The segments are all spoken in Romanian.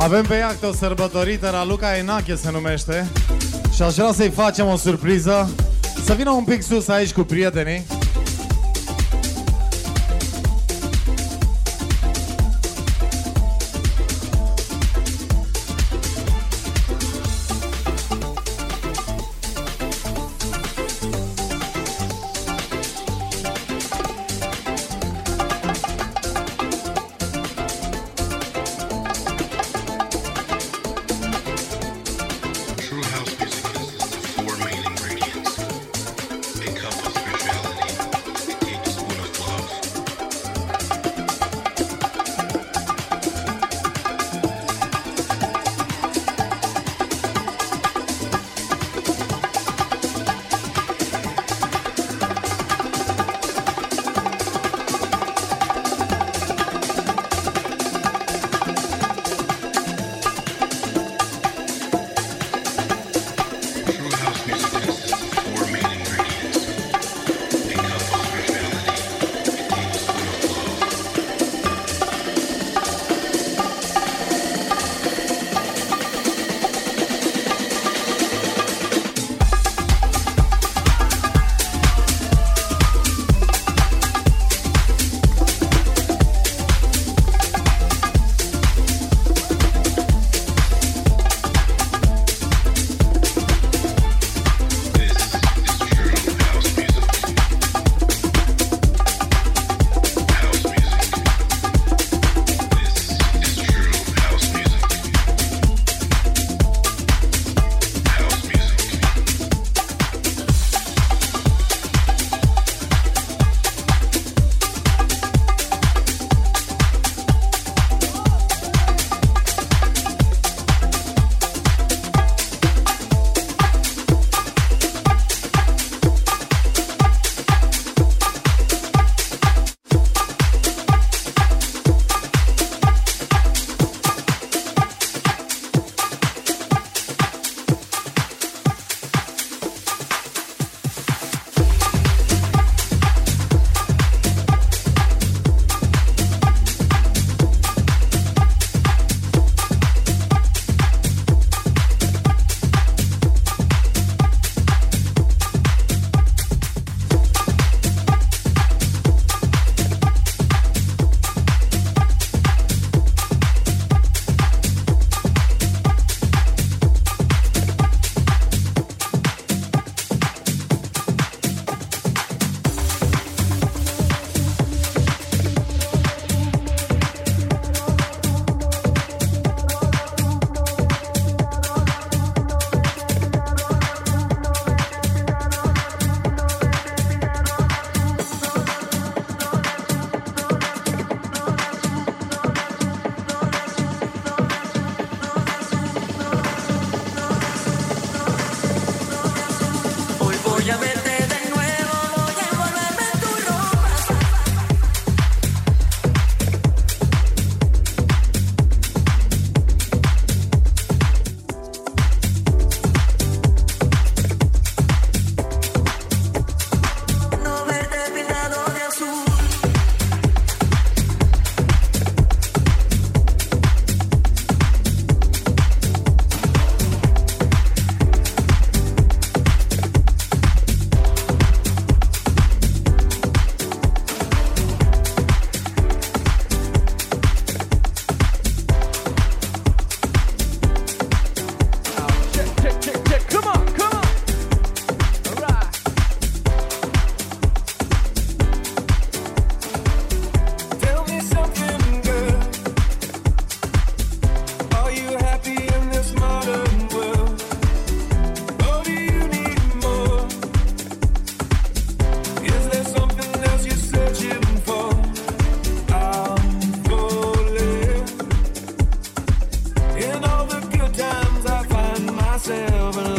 Avem pe iaht o sărbătorită, Raluca Enache se numește. Și aș vrea să-i facem o surpriză. Să vină un pic sus aici cu prietenii. silver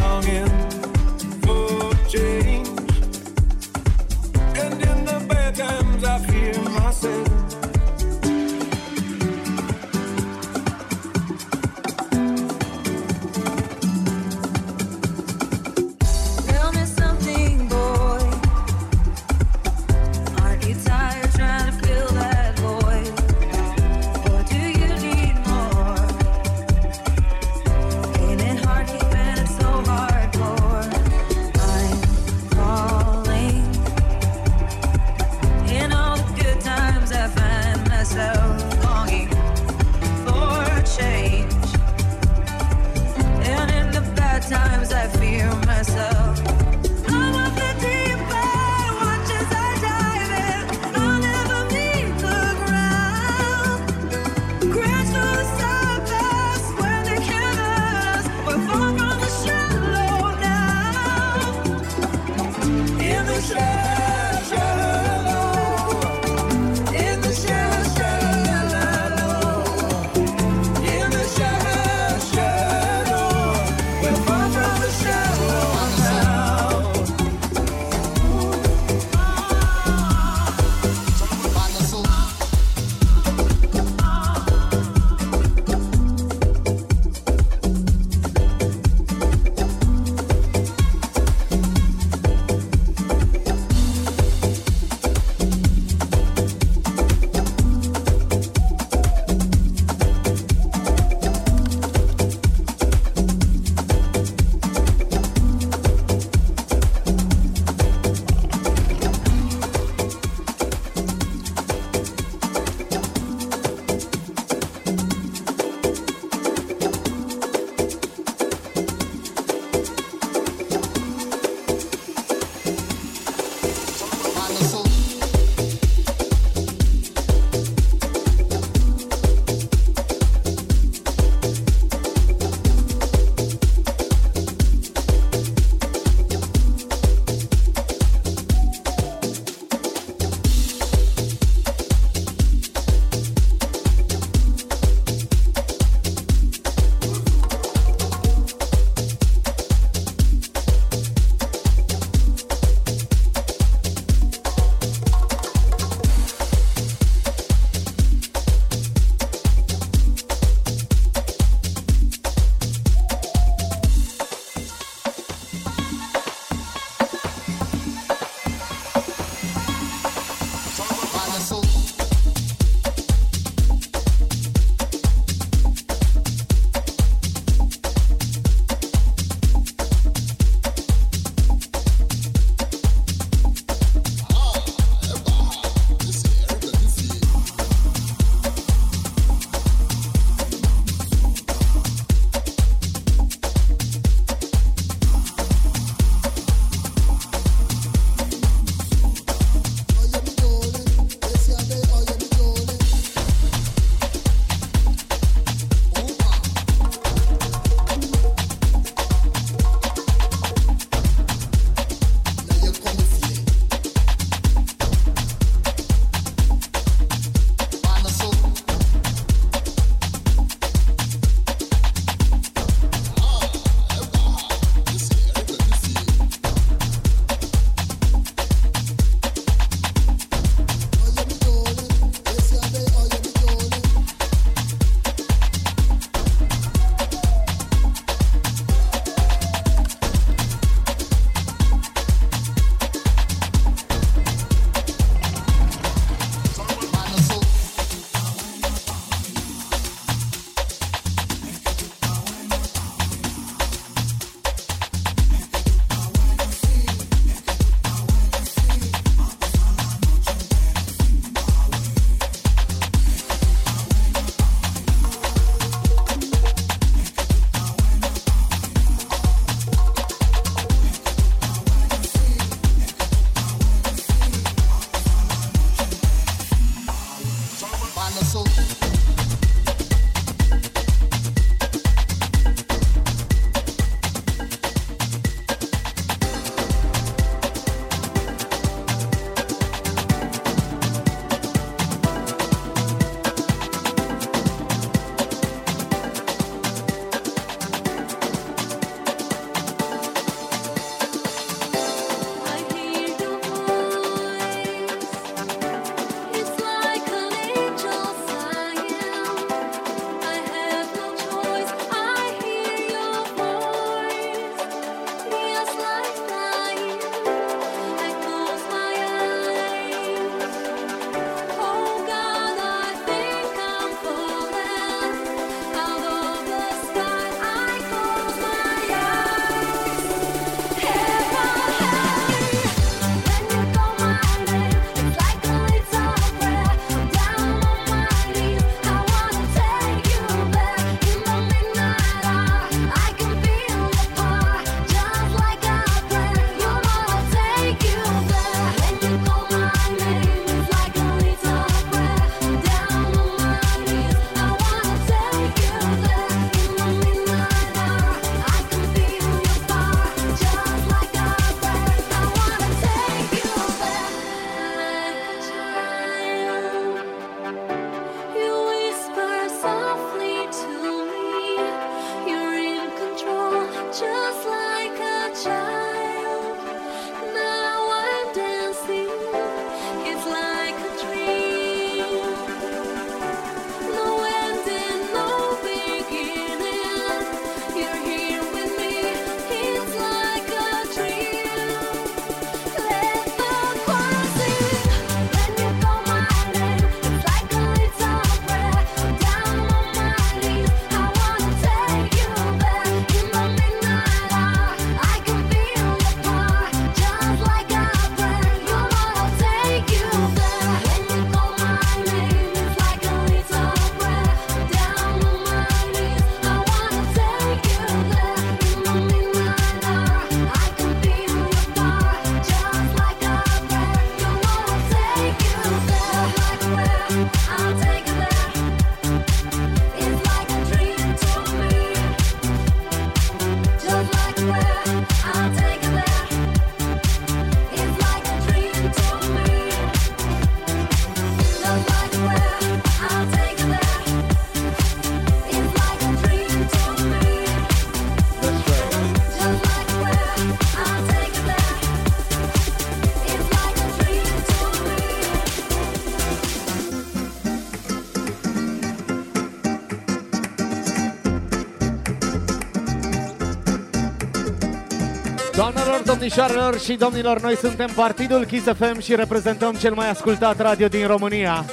Doamnelor, domnișoarelor și domnilor, noi suntem Partidul Kiss FM și reprezentăm cel mai ascultat radio din România.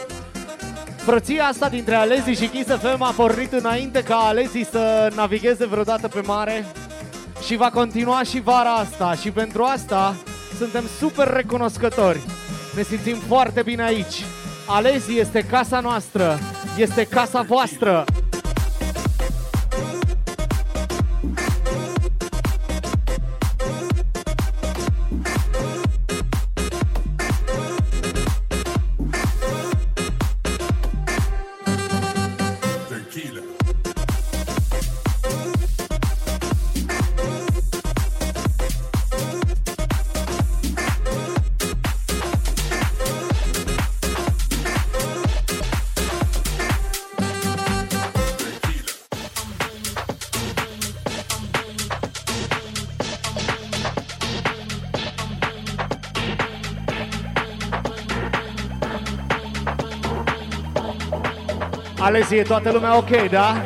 Frăția asta dintre Alezi și Kiss FM a pornit înainte ca Alezi să navigheze vreodată pe mare și va continua și vara asta și pentru asta suntem super recunoscători. Ne simțim foarte bine aici. Alezi este casa noastră, este casa voastră. E toată lumea ok, da?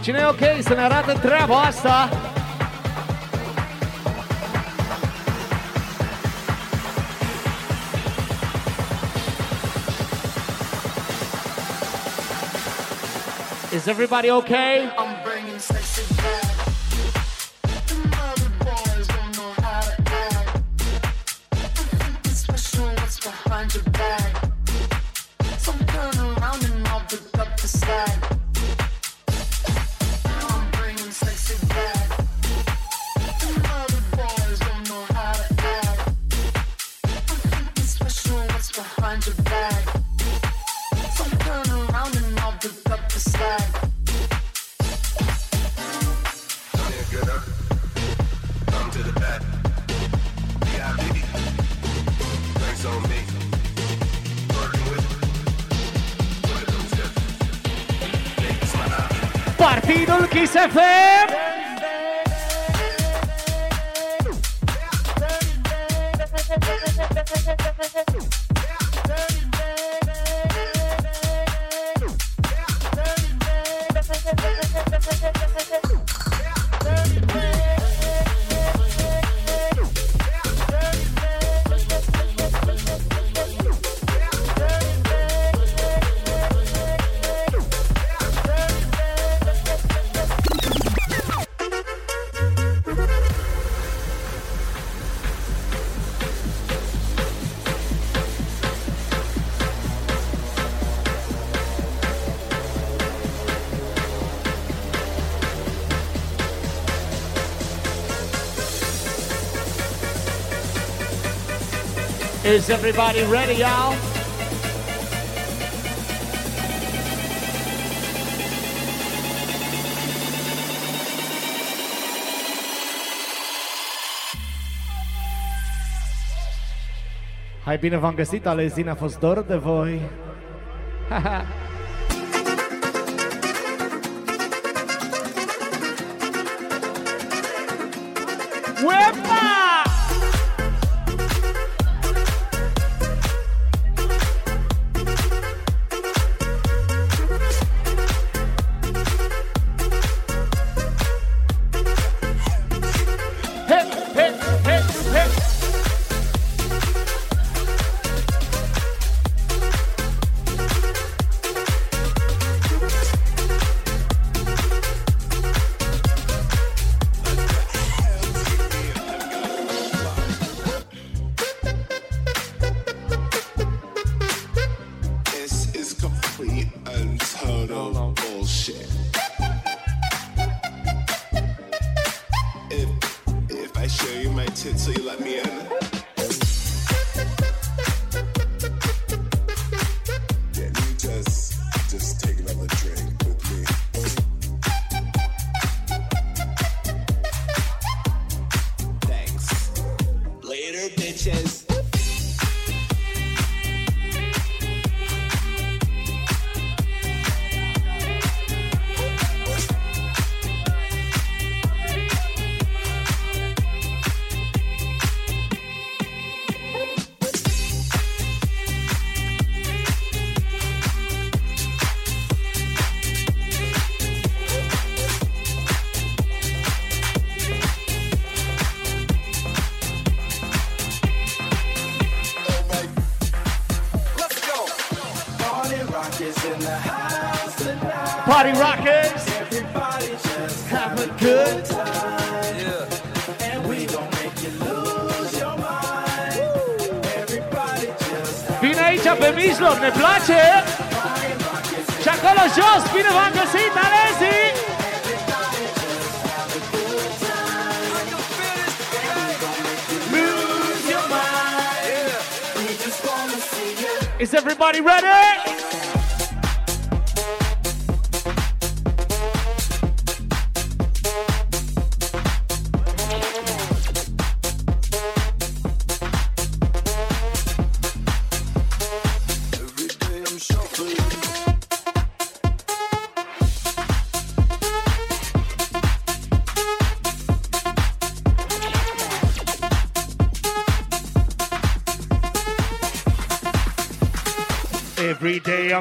Cine e ok să ne arate treaba asta? Is everybody okay? Um, Partidul Is everybody ready, y'all? Hai bine v-am găsit, Alezina, a fost dor de voi.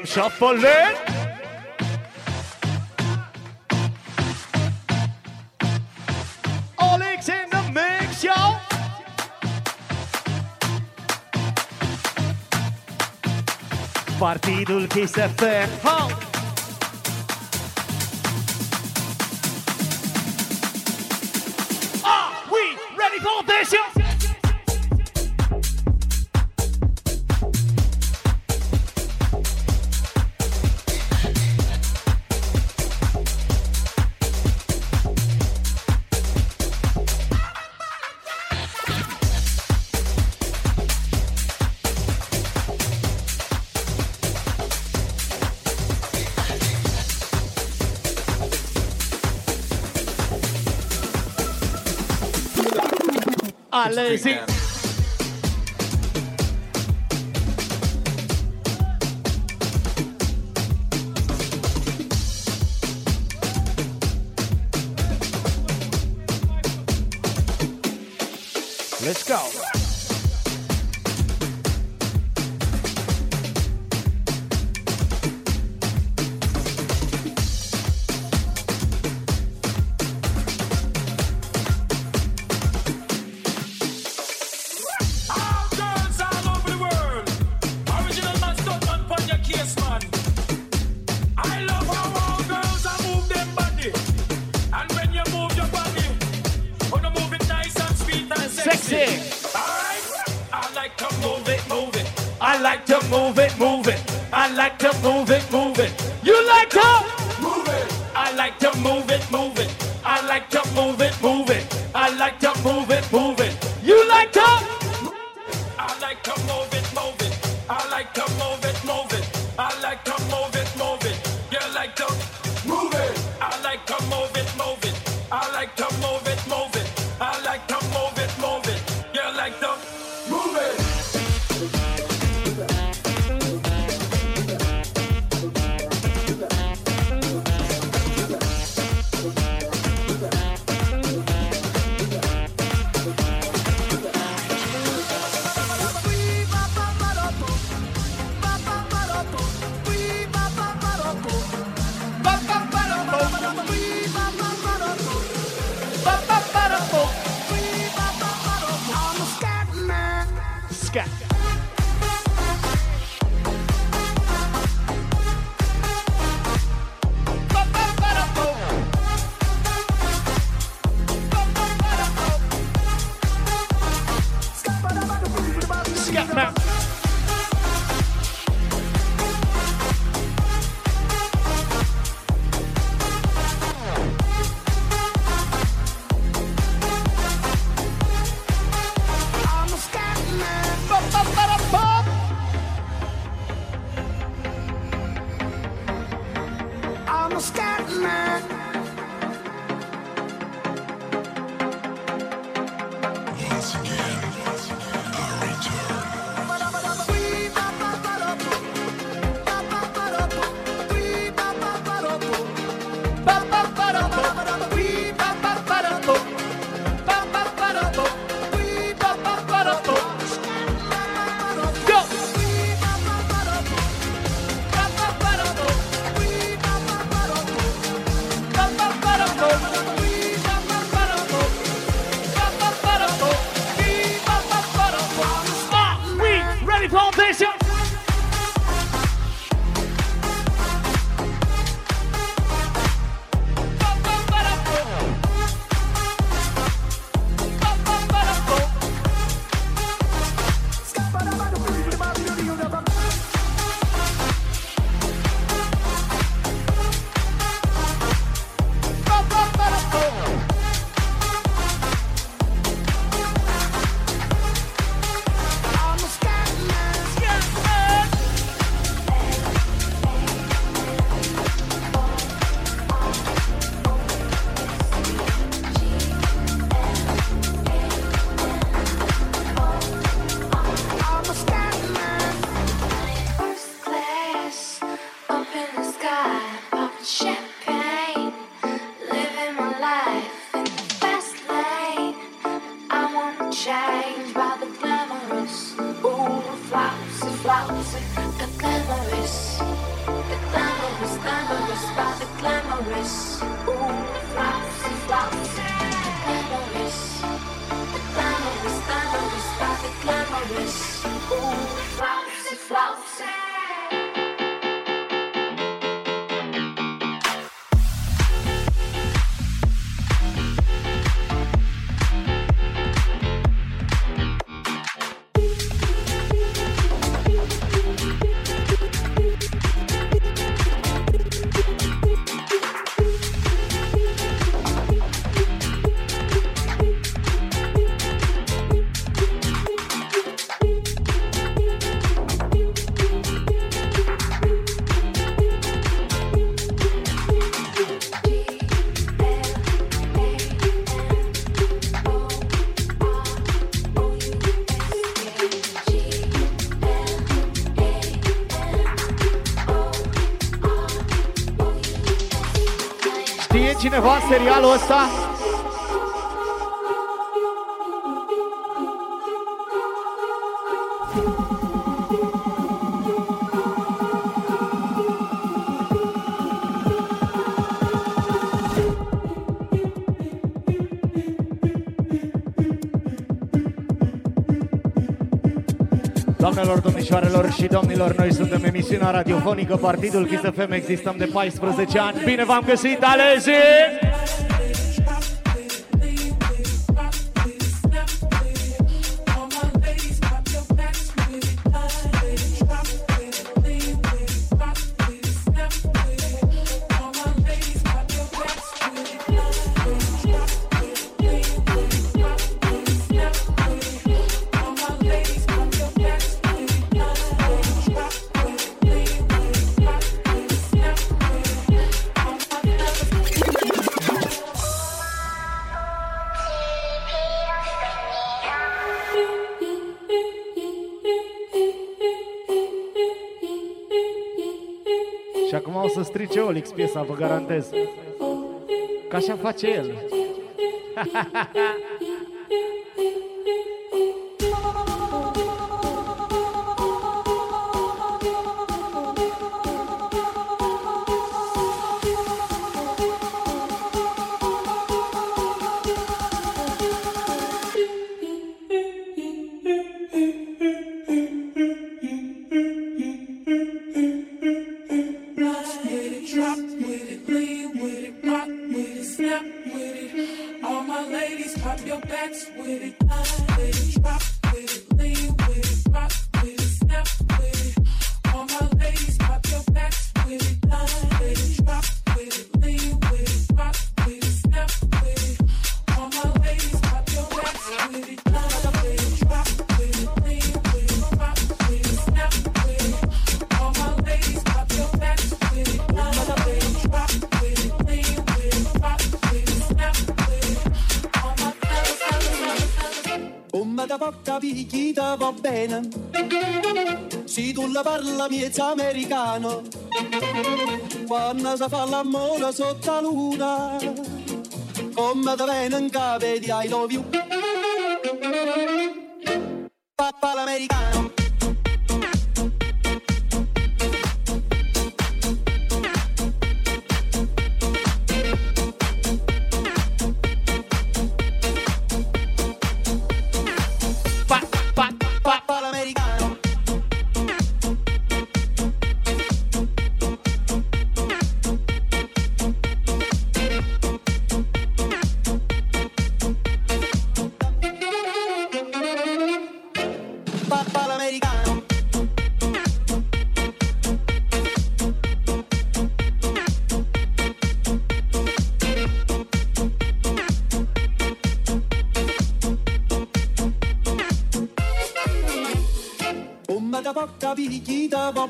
shuffling. Oleg's in the mix, y'all. Partidul KSF. Are we ready for this? Dale, sí, materialul ăsta Doamnelor, domnișoarelor și domnilor, noi suntem emisiunea radiofonică Partidul Kiss FM, existăm de 14 ani. Bine v-am găsit, alezi! piesa, vă garantez. Ca așa face el. quando parla miezza americano, quando si fa l'amore sotto la luna, come te vengono in capo di I love.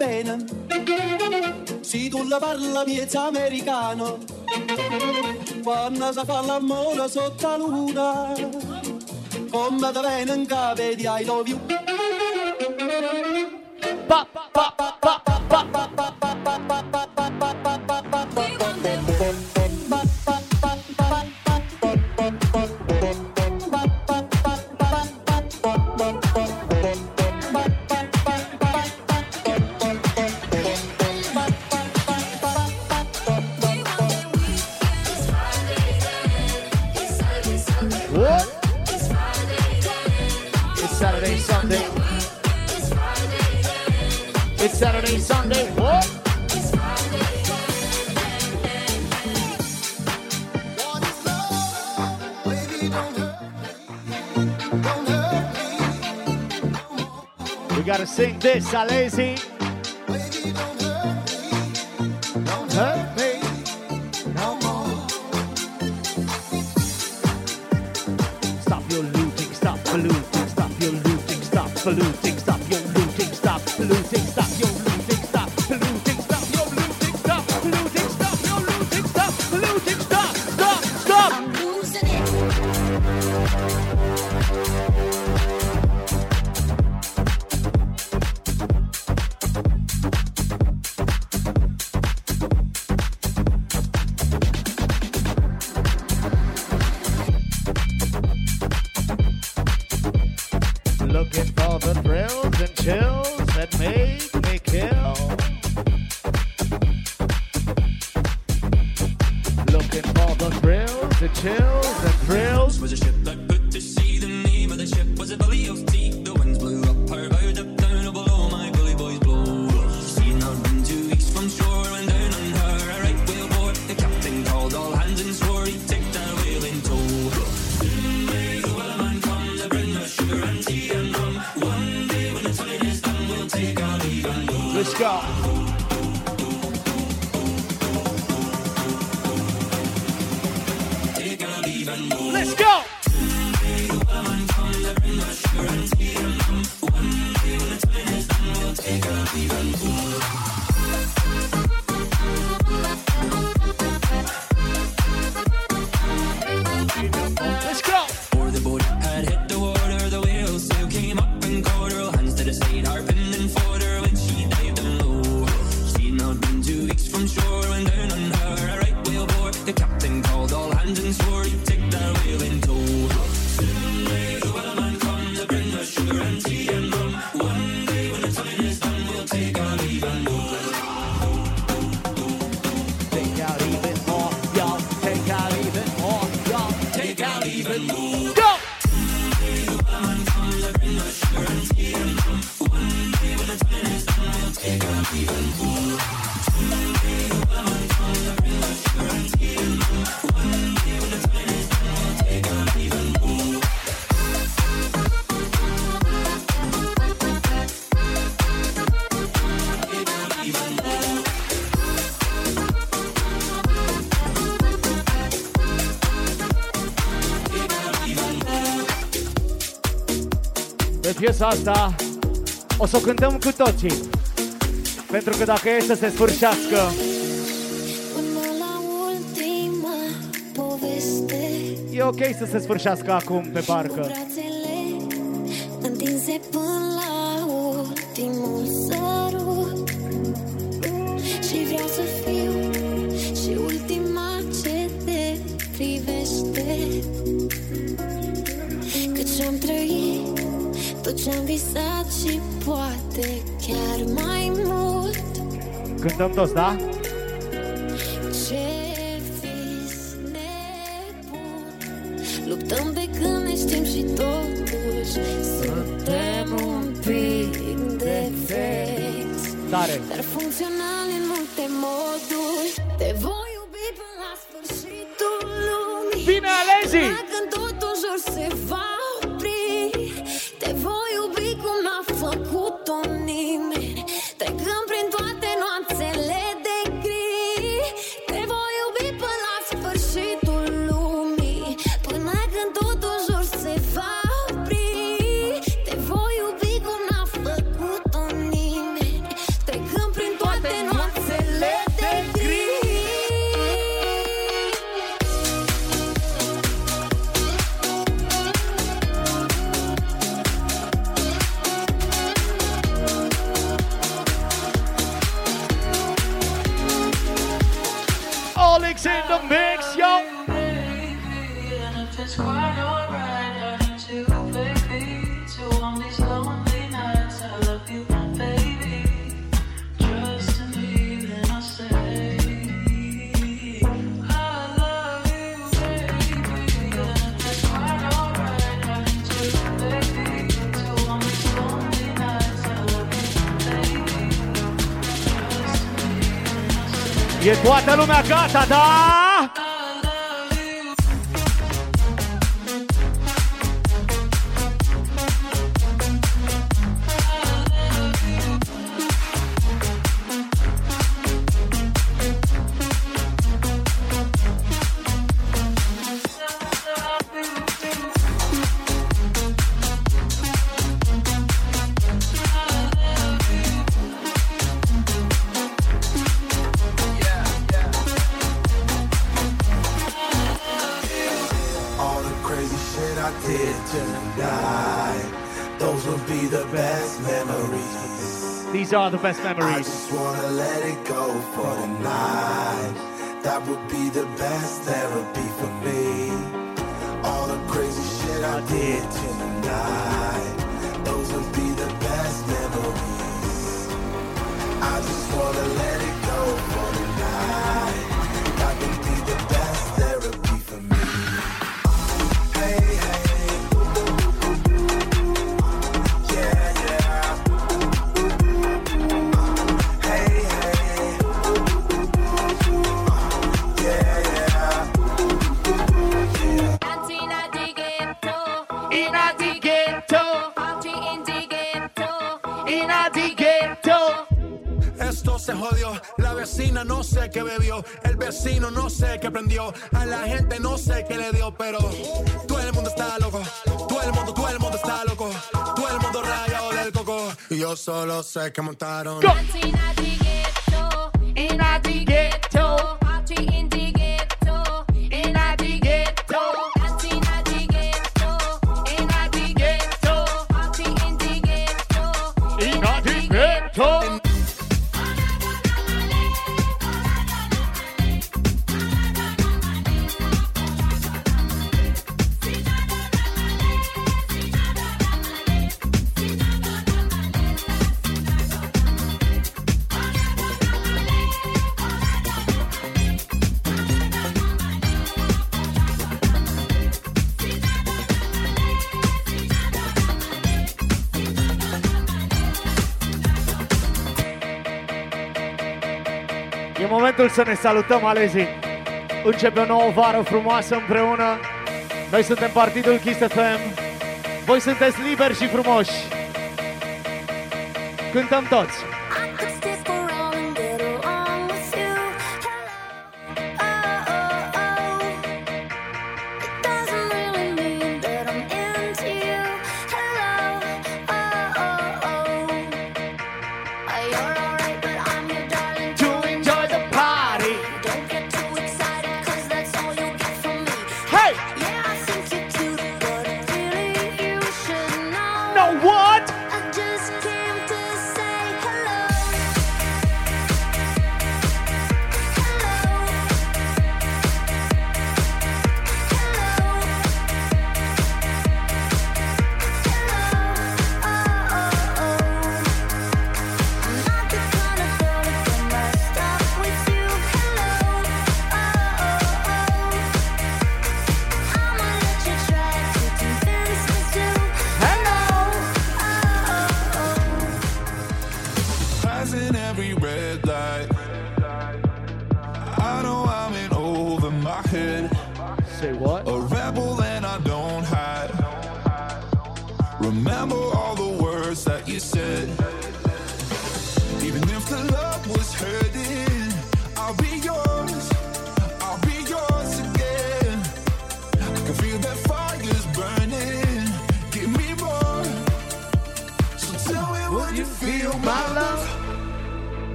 bene. Se tu la parla miezza americano, quando si fa l'amore sotto la luna, come da bene in cave di I love you. Pa, pa, pa, pa, pa, pa, pa, pa, pa, Lisa Lazy. piesa asta o să o cântăm cu toții. Pentru că dacă e să se sfârșească, e ok să se sfârșească acum pe barcă. Cântăm toți, da? E toată lumea gata, da? best memories. sé que montaron. Go. momentul să ne salutăm alezii. Începe o nouă vară frumoasă împreună. Noi suntem Partidul Kiss FM. Voi sunteți liberi și frumoși. Cântăm toți!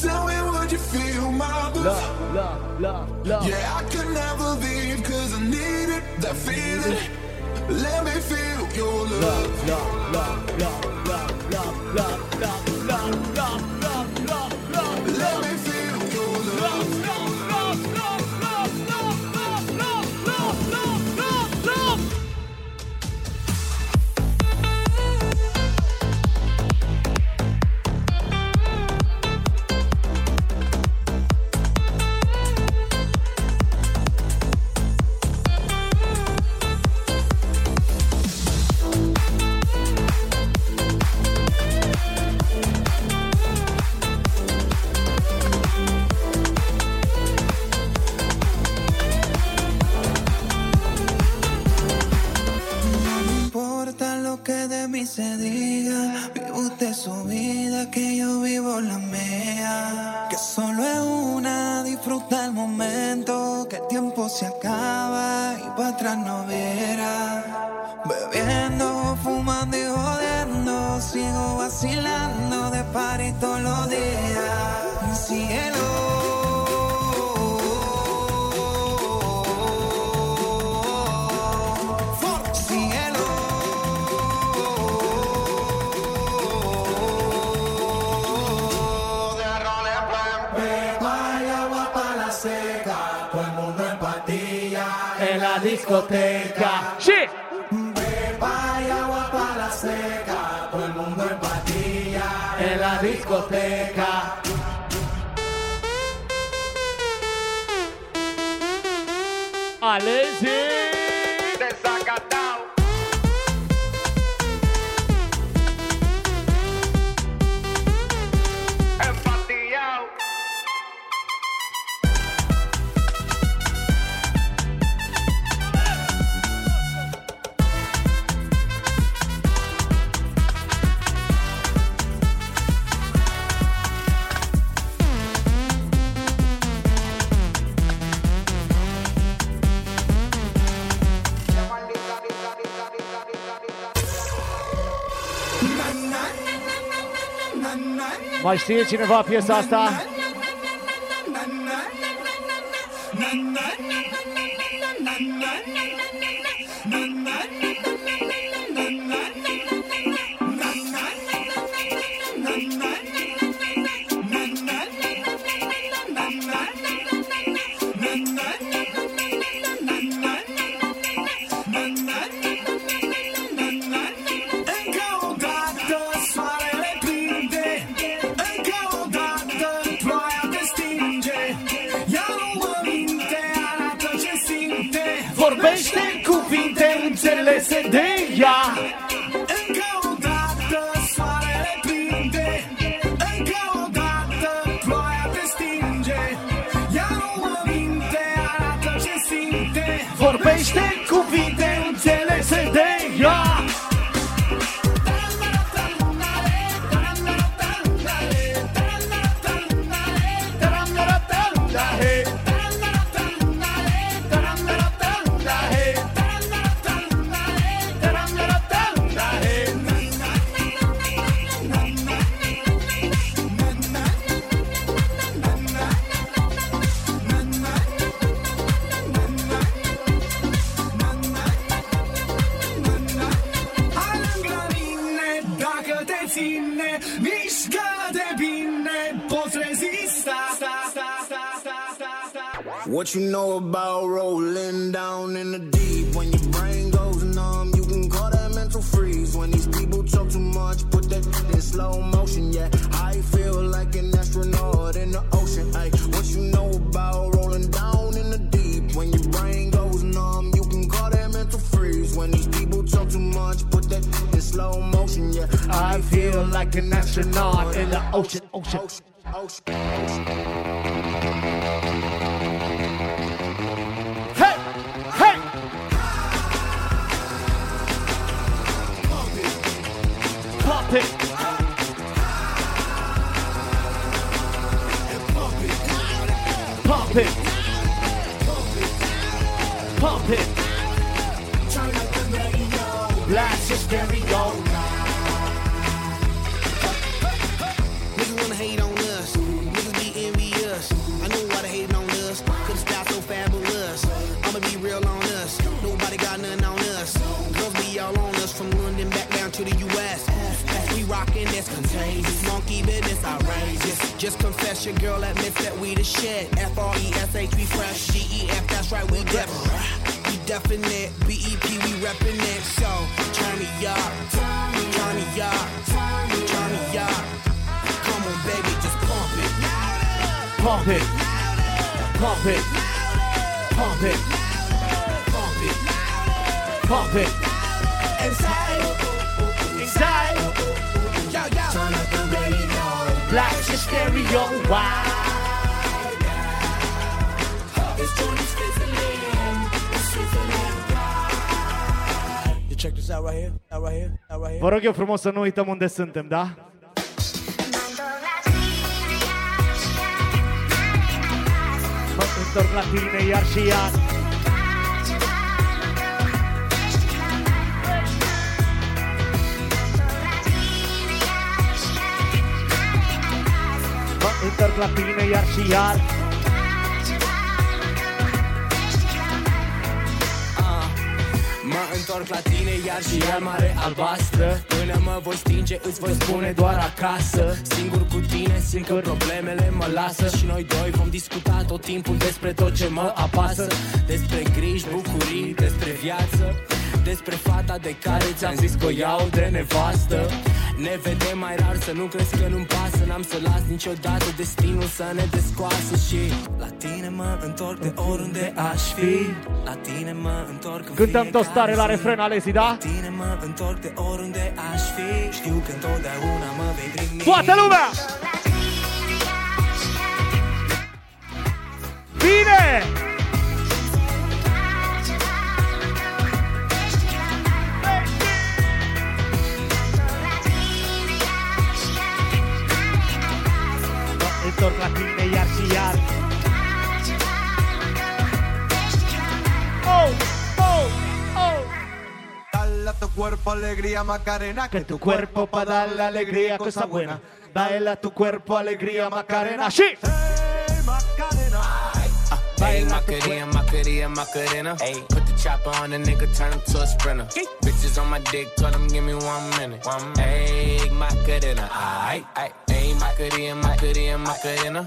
Tell me, would you feel my love, love, love, love? Yeah, I could never leave, cause I need it, that feeling. Let me feel your love. Love, love, love, love, love, love, love, love, love. Mai știe cineva piesa asta? rog eu frumos să nu uităm unde suntem, da? Mă întorc la tine iar și iar. Mă întorc la tine iar și iar. Ah, mă întorc la tine iar și iar mare albastră mâna mă voi stinge Îți voi spune doar acasă. Singur cu tine simt că problemele mă lasă. Și noi doi vom discuta tot timpul despre tot ce mă apasă. Despre griji, bucurii, despre viață. Despre fata de care ți-am zis că o iau de nevastă. Ne vedem mai rar să nu crezi că nu-mi pasă. N-am să las niciodată destinul să ne descoasă și mă întorc de oriunde aș fi La tine mă întorc în Cântăm toți tare la refren, Alesi, da? La tine mă întorc de oriunde aș fi Știu că întotdeauna mă vei primi Toată lumea! Bine! Mă întorc la tine iar și iar cuerpo alegría Macarena, que tu cuerpo pa' dar la alegría, cosa buena. Baila tu cuerpo alegría Macarena, sí. Hey, Macarena. Uh, baila Macarena, Macarena, Macarena. Hey. Put the chopper on the nigga, turn him to a sprinter. Hey. Bitches on my dick, tell him give me one minute. One minute. Macarena, aight, aight. Hey, Macarena, Macarena, Macarena.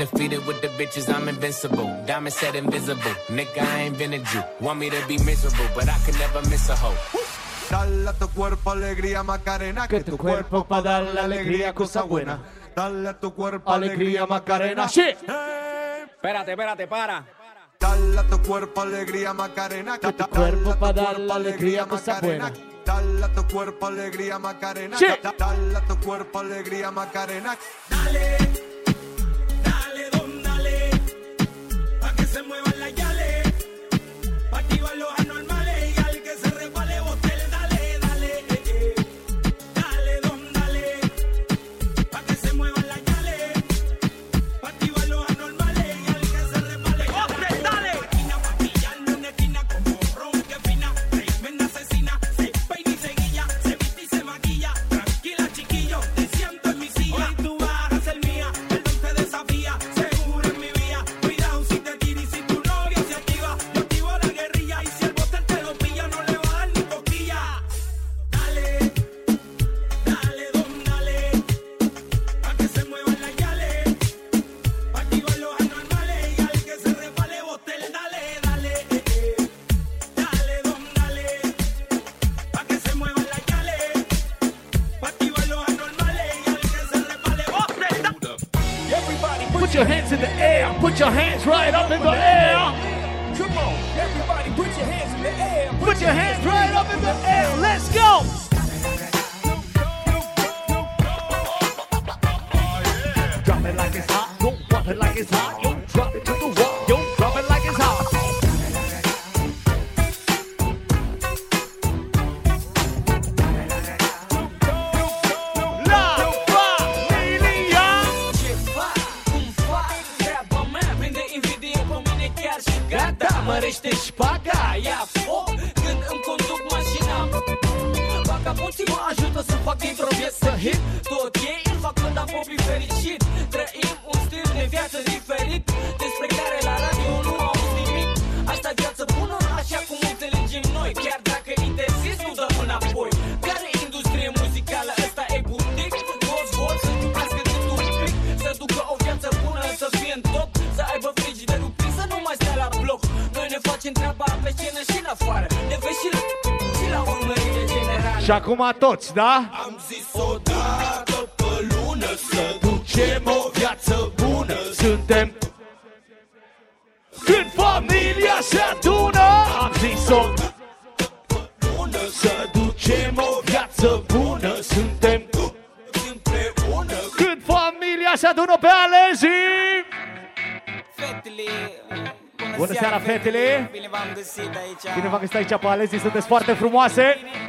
Undefeated with the bitches, I'm invincible. Diamond said invisible. Nigga, I ain't been a Jew. Want me to be miserable, but I can never miss a hoe. Dale a tu cuerpo alegría, Macarena, que tu cuerpo pa' darle alegría, cosa buena. Dale a tu cuerpo Alegría, Macarena. Sí. Espérate, espérate, para. Dale a tu cuerpo alegría, Macarena, que tu cuerpo pa' darle alegría, cosa buena. Dale a tu cuerpo alegría, Macarena. Dale a tu cuerpo alegría, Macarena. Dale, acum toți, da? Am zis odată pe lună să ducem o viață bună Suntem Când familia se adună Am zis-o Să ducem o viață bună Suntem împreună Când familia se adună pe Alezi Fetele, Bună seara, fetele! Bine v-am găsit aici. Bine v-am găsit aici pe Alezi, sunteți foarte frumoase Azi,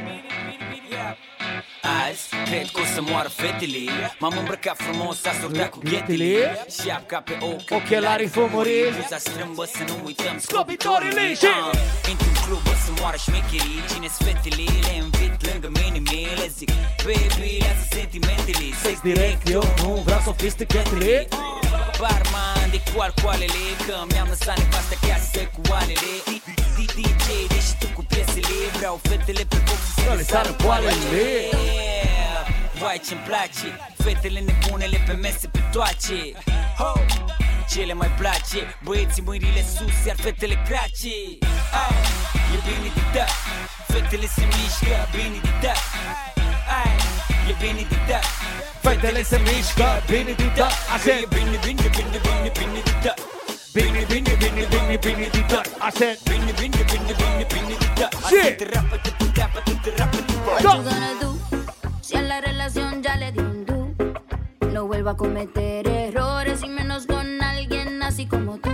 moară fetele. M-am îmbrăcat frumos, s-a sortat cu ghetele Șapca pe ochi, Ochelarii fumării. Bluza strâmbă, să nu uităm Scopitorile și- Ah, Intru în club, o să moară șmecherii. Cine-s fetele, le invit lângă mine mie Le zic, baby, lasă sentimentele. Sex direct, eu nu vreau sofisticatele Barman de cu alcoalele Că mi-am lăsat nevastă acasă cu oalele. DJ, deși tu cu piesele. Vreau fetele pe box să le sară poalele Vai ce-mi place. Fetele nebunele pe mese pe toace. Ho! Ce le mai place. Băieții mâinile sus, iar fetele crace. Ai, E bine de dat Fetele se mișcă, bine de dat Ai, E bine de dat Fetele se mișcă, bine de dat Așa E. Bine, bine, bine, bine, bine de dat Bine, bine, bine, bine, bine de dat Așa Bine, bine, bine, bine, bine de dat Și Te rapă, te te rapă, te te rapă, te What you gonna do? Si a la relación ya le di un do. vuelvo a cometer errores y menos con alguien así como tú.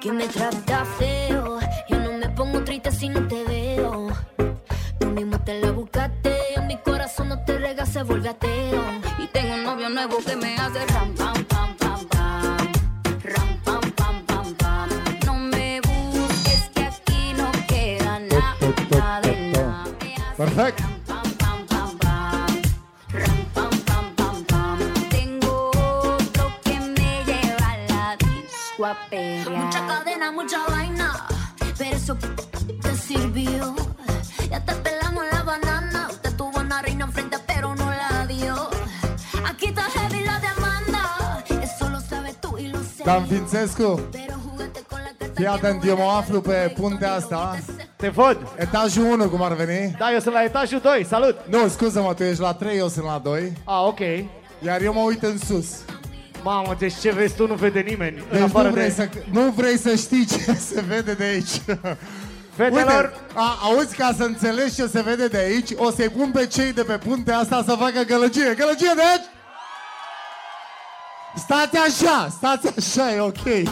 Que me trata feo, yo no me pongo triste si no te veo. Tú mismo te la buscaste, mi corazón no te rega, se vuelve ateo. Y tengo un novio nuevo que me hace ram, pam, pam, pam, pam. Ram, pam, pam, pam, pam. No me busques que aquí no queda nada, de nada. Perfect. Disco a pelear. Mucha cadena, mucha vaina, pero eso te sirvió. Ya te pelamos la banana. Usted tuvo una reina enfrente, pero no la dio. Aquí está heavy la demanda. Eso lo sabes tú y lo sé. Dan Fințescu, fii atent, eu mă aflu pe puntea asta. Te văd. Etajul 1, cum ar veni. Da, eu sunt la etajul 2, salut! Nu, scuză-mă, tu ești la 3, eu sunt la 2. A, ok. Iar eu mă uit în sus. Mamă, deci ce vezi tu nu vede nimeni. în Deci afară nu vrei, de... să, nu vrei să știi ce se vede de aici. Fetelor- Uite, a, auzi, ca să înțelegi ce se vede de aici, o să-i pun pe cei de pe puntea asta să facă gălăgie. Gălăgie de aici! Stați așa, stați așa, e ok.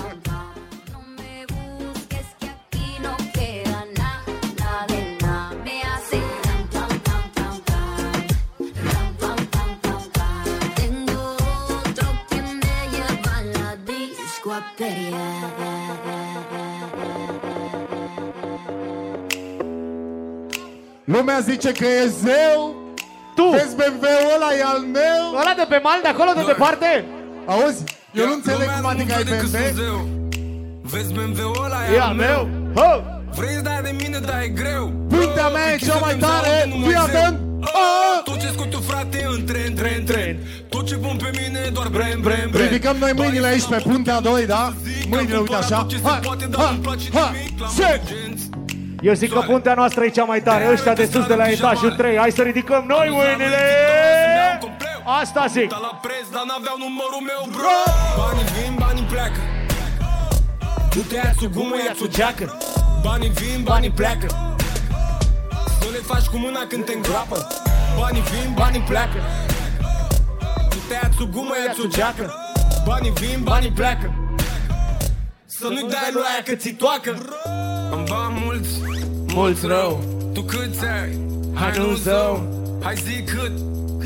Disco a Lumea zice că e zeu. Tu! Vezi BMW-ul ăla e al meu? Ăla de pe mal, de acolo, de departe? Auzi? Eu nu înțeleg cum adică ai BMW. Vezi BMW-ul ăla E al meu. Ho! Vrei să dai de mine, dar e greu Puntea mea e cea mai tare. Fii atent. Ah! Tot ce scot eu, frate, în tren, tren, tren. Tot ce pun pe mine, e doar brem, brem, brem. Ridicăm noi mâinile aici pe puntea 2, da? Mâinile, uite așa. Hai, hai, hai, se! Eu zic că puntea noastră e cea mai tare, ăștia de sus de la etajul 3. Hai să ridicăm noi mâinile! Asta zic! la preț, dar n-aveau numărul meu, bro! Banii vin, banii pleacă. Tu te ia sub gumă, ia sub geacă. Banii vin, banii pleacă. Să le faci cu mâna când te îngroapă Banii vin, banii pleacă. Tu te ia sub gumă, ia sub geacă. Banii vin, banii pleacă. Să nu-i dai lui aia că ți toacă. Am bani mulți, mulți rău. Tu câți ai? Hai nu zău Hai zi cât,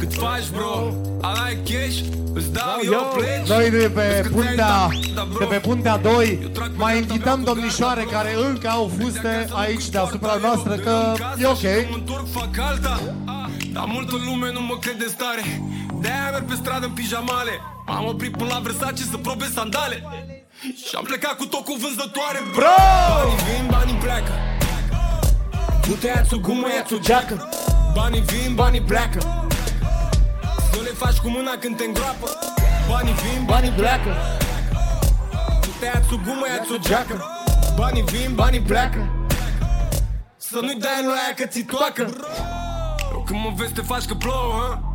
cât faci bro? I like cash, îți dau eu pleci? Noi de pe Vezi cât ți-ai puntea, dat, da, bro. de pe puntea 2 mai invităm domnișoare care încă au fuste aici deasupra noastră că e ok. Mă întorc, fac alta. Ah, Dar multă lume nu mă crede stare. De-aia merg pe stradă în pijamale. Am oprit până la Versace să probe sandale. Și am plecat cu tot cu vânzătoare Bro! Banii vin, banii pleacă. Tu te ia sub gumă, ia sub geacă. Banii vin, banii pleacă Să le faci cu mâna când te îngroapă. Banii vin, banii pleacă. Tu te ia sub gumă, ia sub geacă. Banii vin, banii pleacă. Să nu-i dai lui aia că ți toacă. Eu când mă vezi te faci că plouă, ha?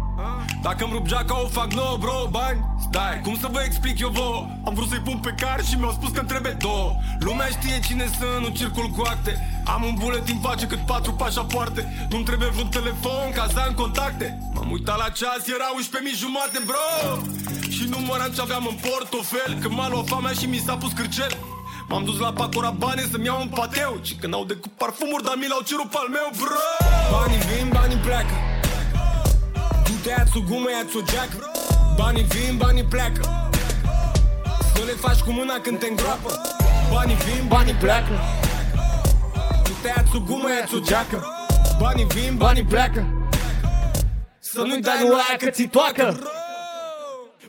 Dacă îmi rup geaca o fac nouă, bro, bani. Stai, cum să vă explic eu vouă? Am vrut să-i pun pe car și mi-au spus că trebuie două. Lumea știe cine sunt, nu circul cu acte. Am un buletin face cât patru pașapoarte Nu-mi trebuie vreun telefon ca să am contacte. M-am uitat la ceas, era 11 jumate, bro. Și număram ce aveam în portofel Că m-a luat foamea și mi s-a pus cârcel. M-am dus la Pacora bani să-mi iau un pateu. Și când au decât parfumuri, dar mi l-au cerut pe al meu, bro. Banii vin, banii pleacă Tu te ia sub gumă, ia o geacă Banii vin, banii pleacă. Să le faci cu mâna când te îngroapă. Banii vin, banii pleacă. Tu te ia sub gumă, ia o geacă Banii vin, banii pleacă. Să nu-i dai lui aia că ți toacă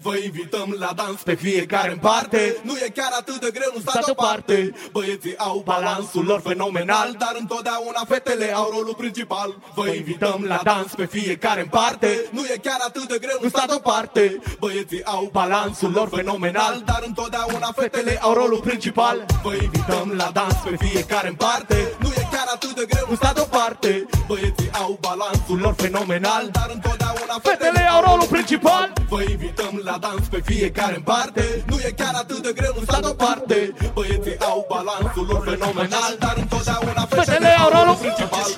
Vă invităm la dans pe fiecare în parte. Nu e chiar atât de greu, nu stați deoparte Băieții au balansul lor fenomenal Dar întotdeauna fetele au rolul principal. Vă invităm la dans pe fiecare în parte. Nu e chiar atât de greu, nu stați deoparte Băieții au balansul lor fenomenal Dar întotdeauna fetele au rolul principal. Vă invităm la dans pe fiecare în parte. Nu e chiar atât de greu Stat deoparte Băieții au balansul lor fenomenal. Dar întotdeauna fetele au rolul principal. Vă invităm la dans pe fiecare în parte. Nu e chiar atât de greu, stat deoparte Băieții au balansul lor fenomenal. Dar întotdeauna fetele au rolul principal.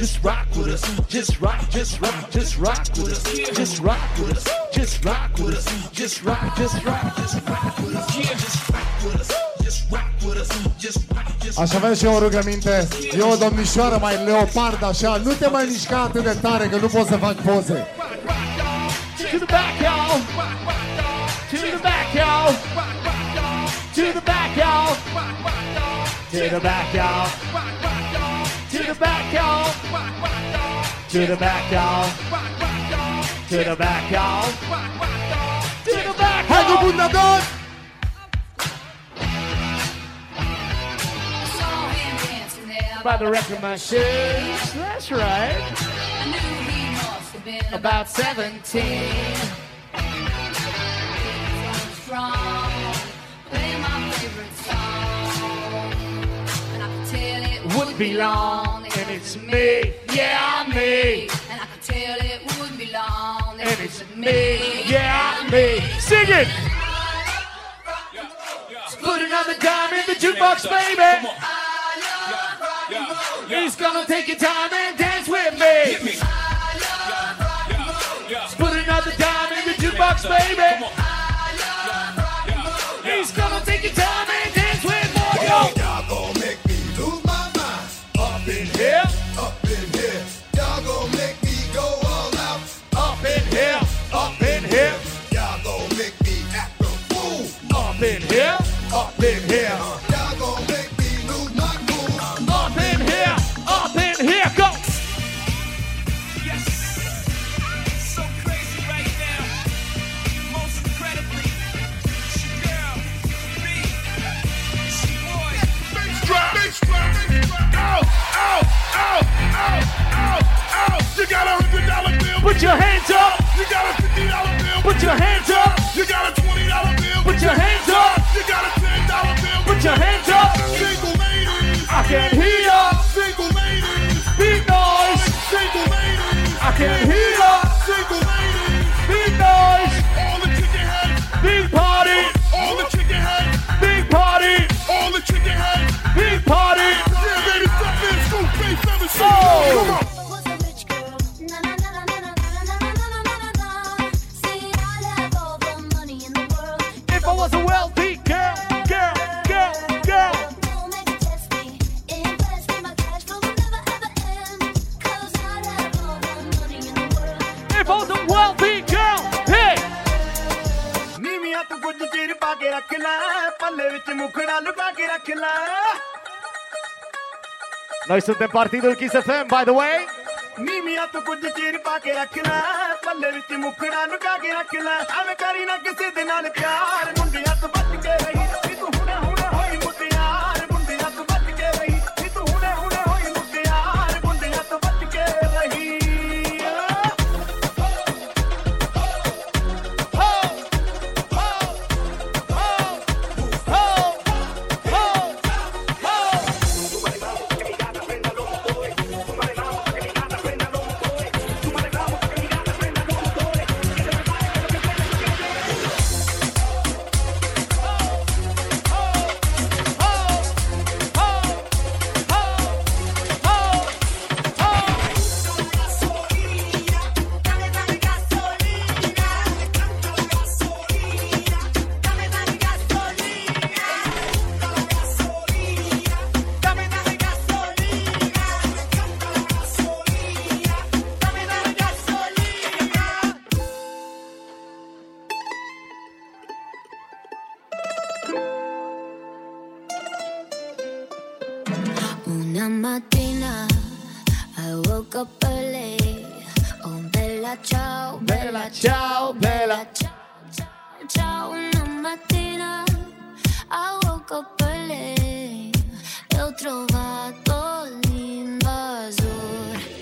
Just rock with us, just rock, just rock, just rock with us, just rock with us, just rock with us, just rock, just rock, just rock with us, just rock with us. Aș avea și eu o rugăminte Eu o domnișoară mai leopard așa Nu te mai mișca atât de tare Că nu pot să fac poze To the back, y'all. To the back, y'all. To the back, y'all. To the back, y'all. To the back, y'all. To the back, y'all. To the back, y'all. To the back, y'all. Hai, domnul about the record machines. That's right. about 17. Wouldn't be long, and it's me, yeah, me. And I could tell it wouldn't be long, and it's me, yeah, me. Sing it! Put another dime in the jukebox, baby! He's gonna take your time and dance with me. Let's put another dime in the jukebox, baby. ਤੇ ਭਾਰਤੀ ਦੁਲਕੀ ਸਫੇਮ ਬਾਈ ਦਾ ਵੇ ਨੀ ਮੀਆਂ ਤੂੰ ਕੁਝ ਚੀਰ ਪਾ ਕੇ ਰੱਖ ਲੈ ਪੱਲੇ ਵਿੱਚ ਮੁਖੜਾ ਨੂੰ ਕਾ ਕੇ ਰੱਖ ਲੈ ਐਵੇਂ ਕਰੀ ਨਾ ਕਿਸੇ ਦੇ ਨਾਲ ਪਿਆਰ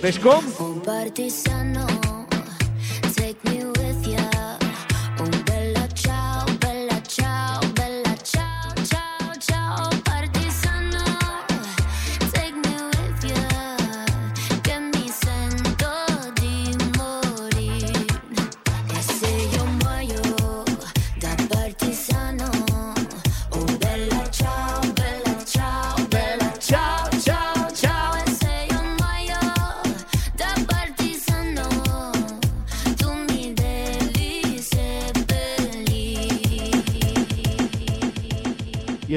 Peškom!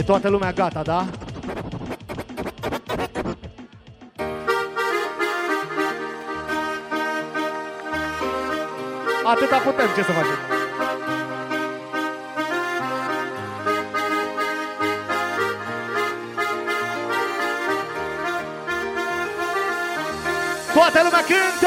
toată lumea gata, da? Atâta putem, ce să facem? Toată lumea cântă!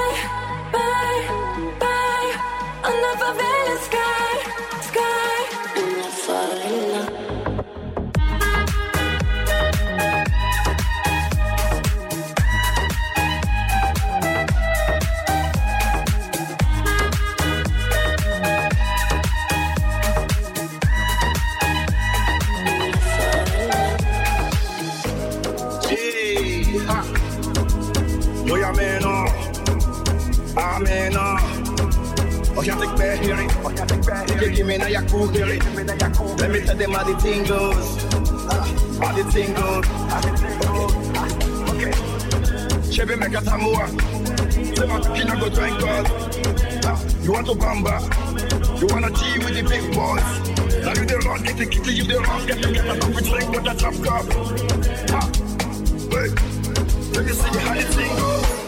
me now your cool girl. Let me tell them how the thing goes. Ah, how the thing goes. Ah, ah, okay. Chebe make us a more. Say my kid go drink God. You want to bamba? You wanna G with the big boys? Now you the wrong, get the kitty, you the wrong, get the get the top, we drink with the top cup. Let me see how the thing goes.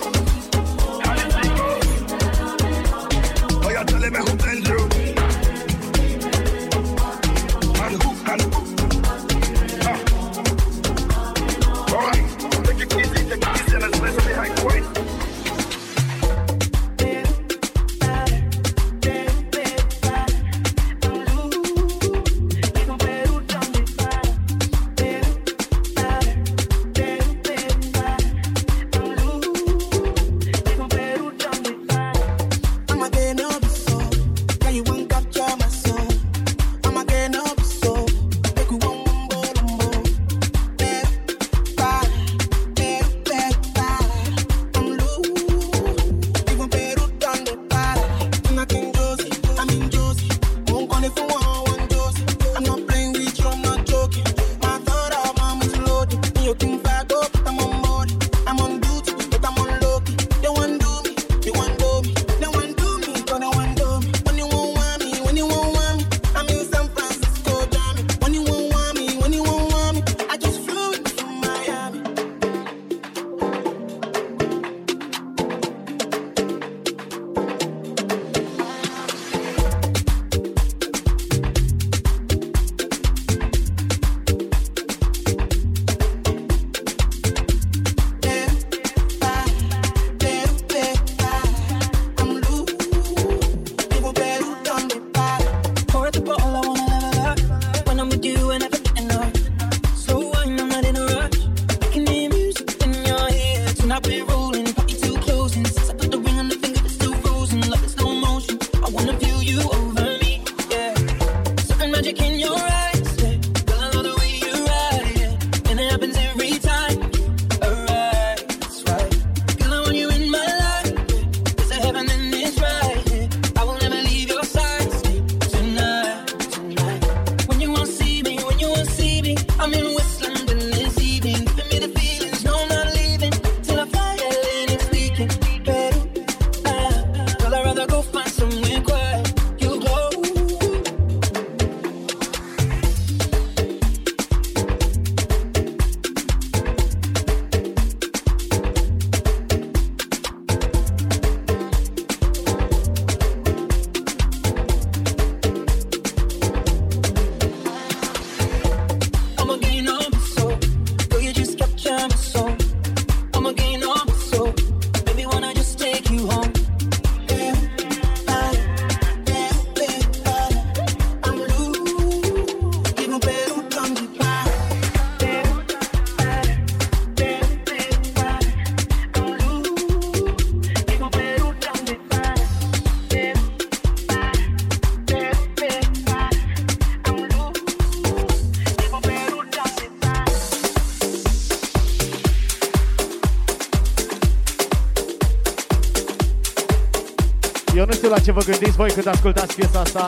Eu nu știu la ce vă gândiți voi când ascultați piesa asta.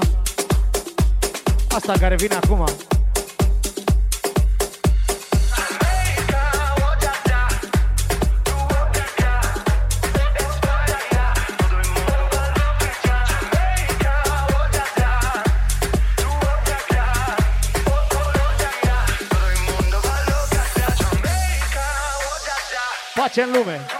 Asta care vine acum. Pace în lume!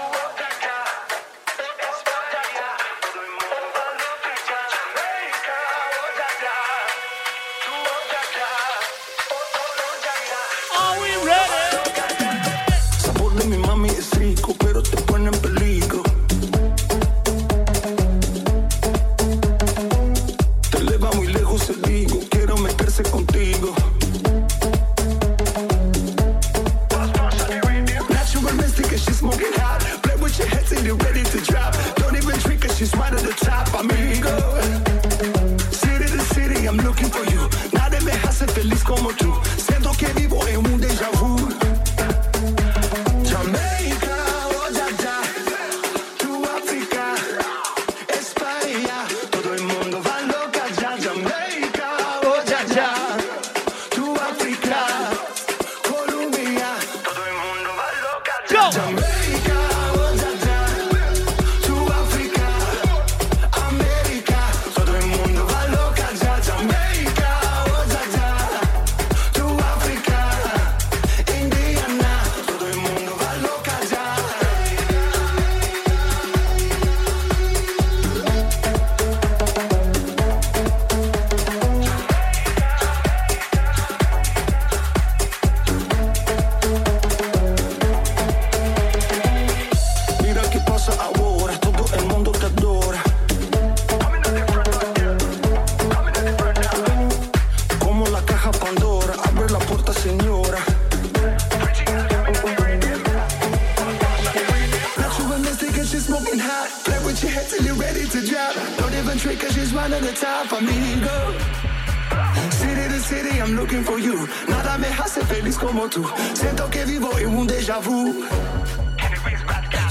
I'm looking for you. Nada me hace feliz como tú. Siento que vivo en un déjà vu.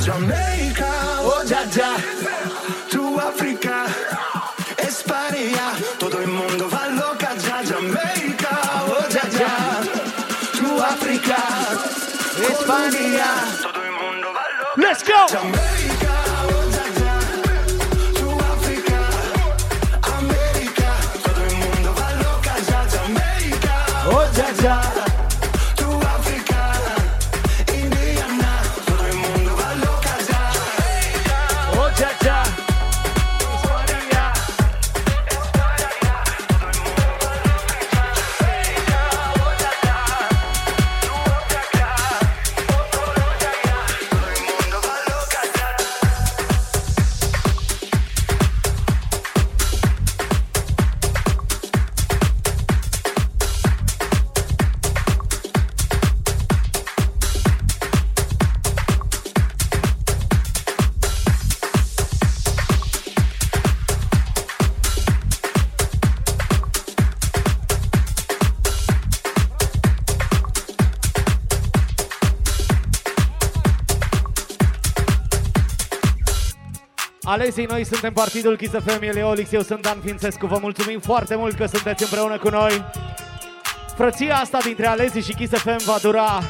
Jamaica, oh ya ya, tu África, España, todo el mundo va loca ya. Jamaica, oh ya ya, tu África, España, todo el mundo va loca. Let's go. Jamaica, Alesii, noi suntem Partidul Kiss FM, el e Olix, eu sunt Dan Fințescu. Vă mulțumim foarte mult că sunteți împreună cu noi. Frăția asta dintre Alesii și Kiss FM va dura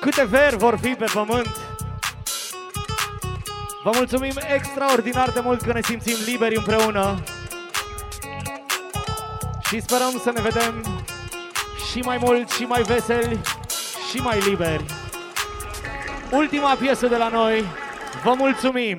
câte veri vor fi pe pământ. Vă mulțumim extraordinar de mult că ne simțim liberi împreună. Și sperăm să ne vedem și mai mult, și mai veseli, și mai liberi. Ultima piesă de la noi. Vă mulțumim!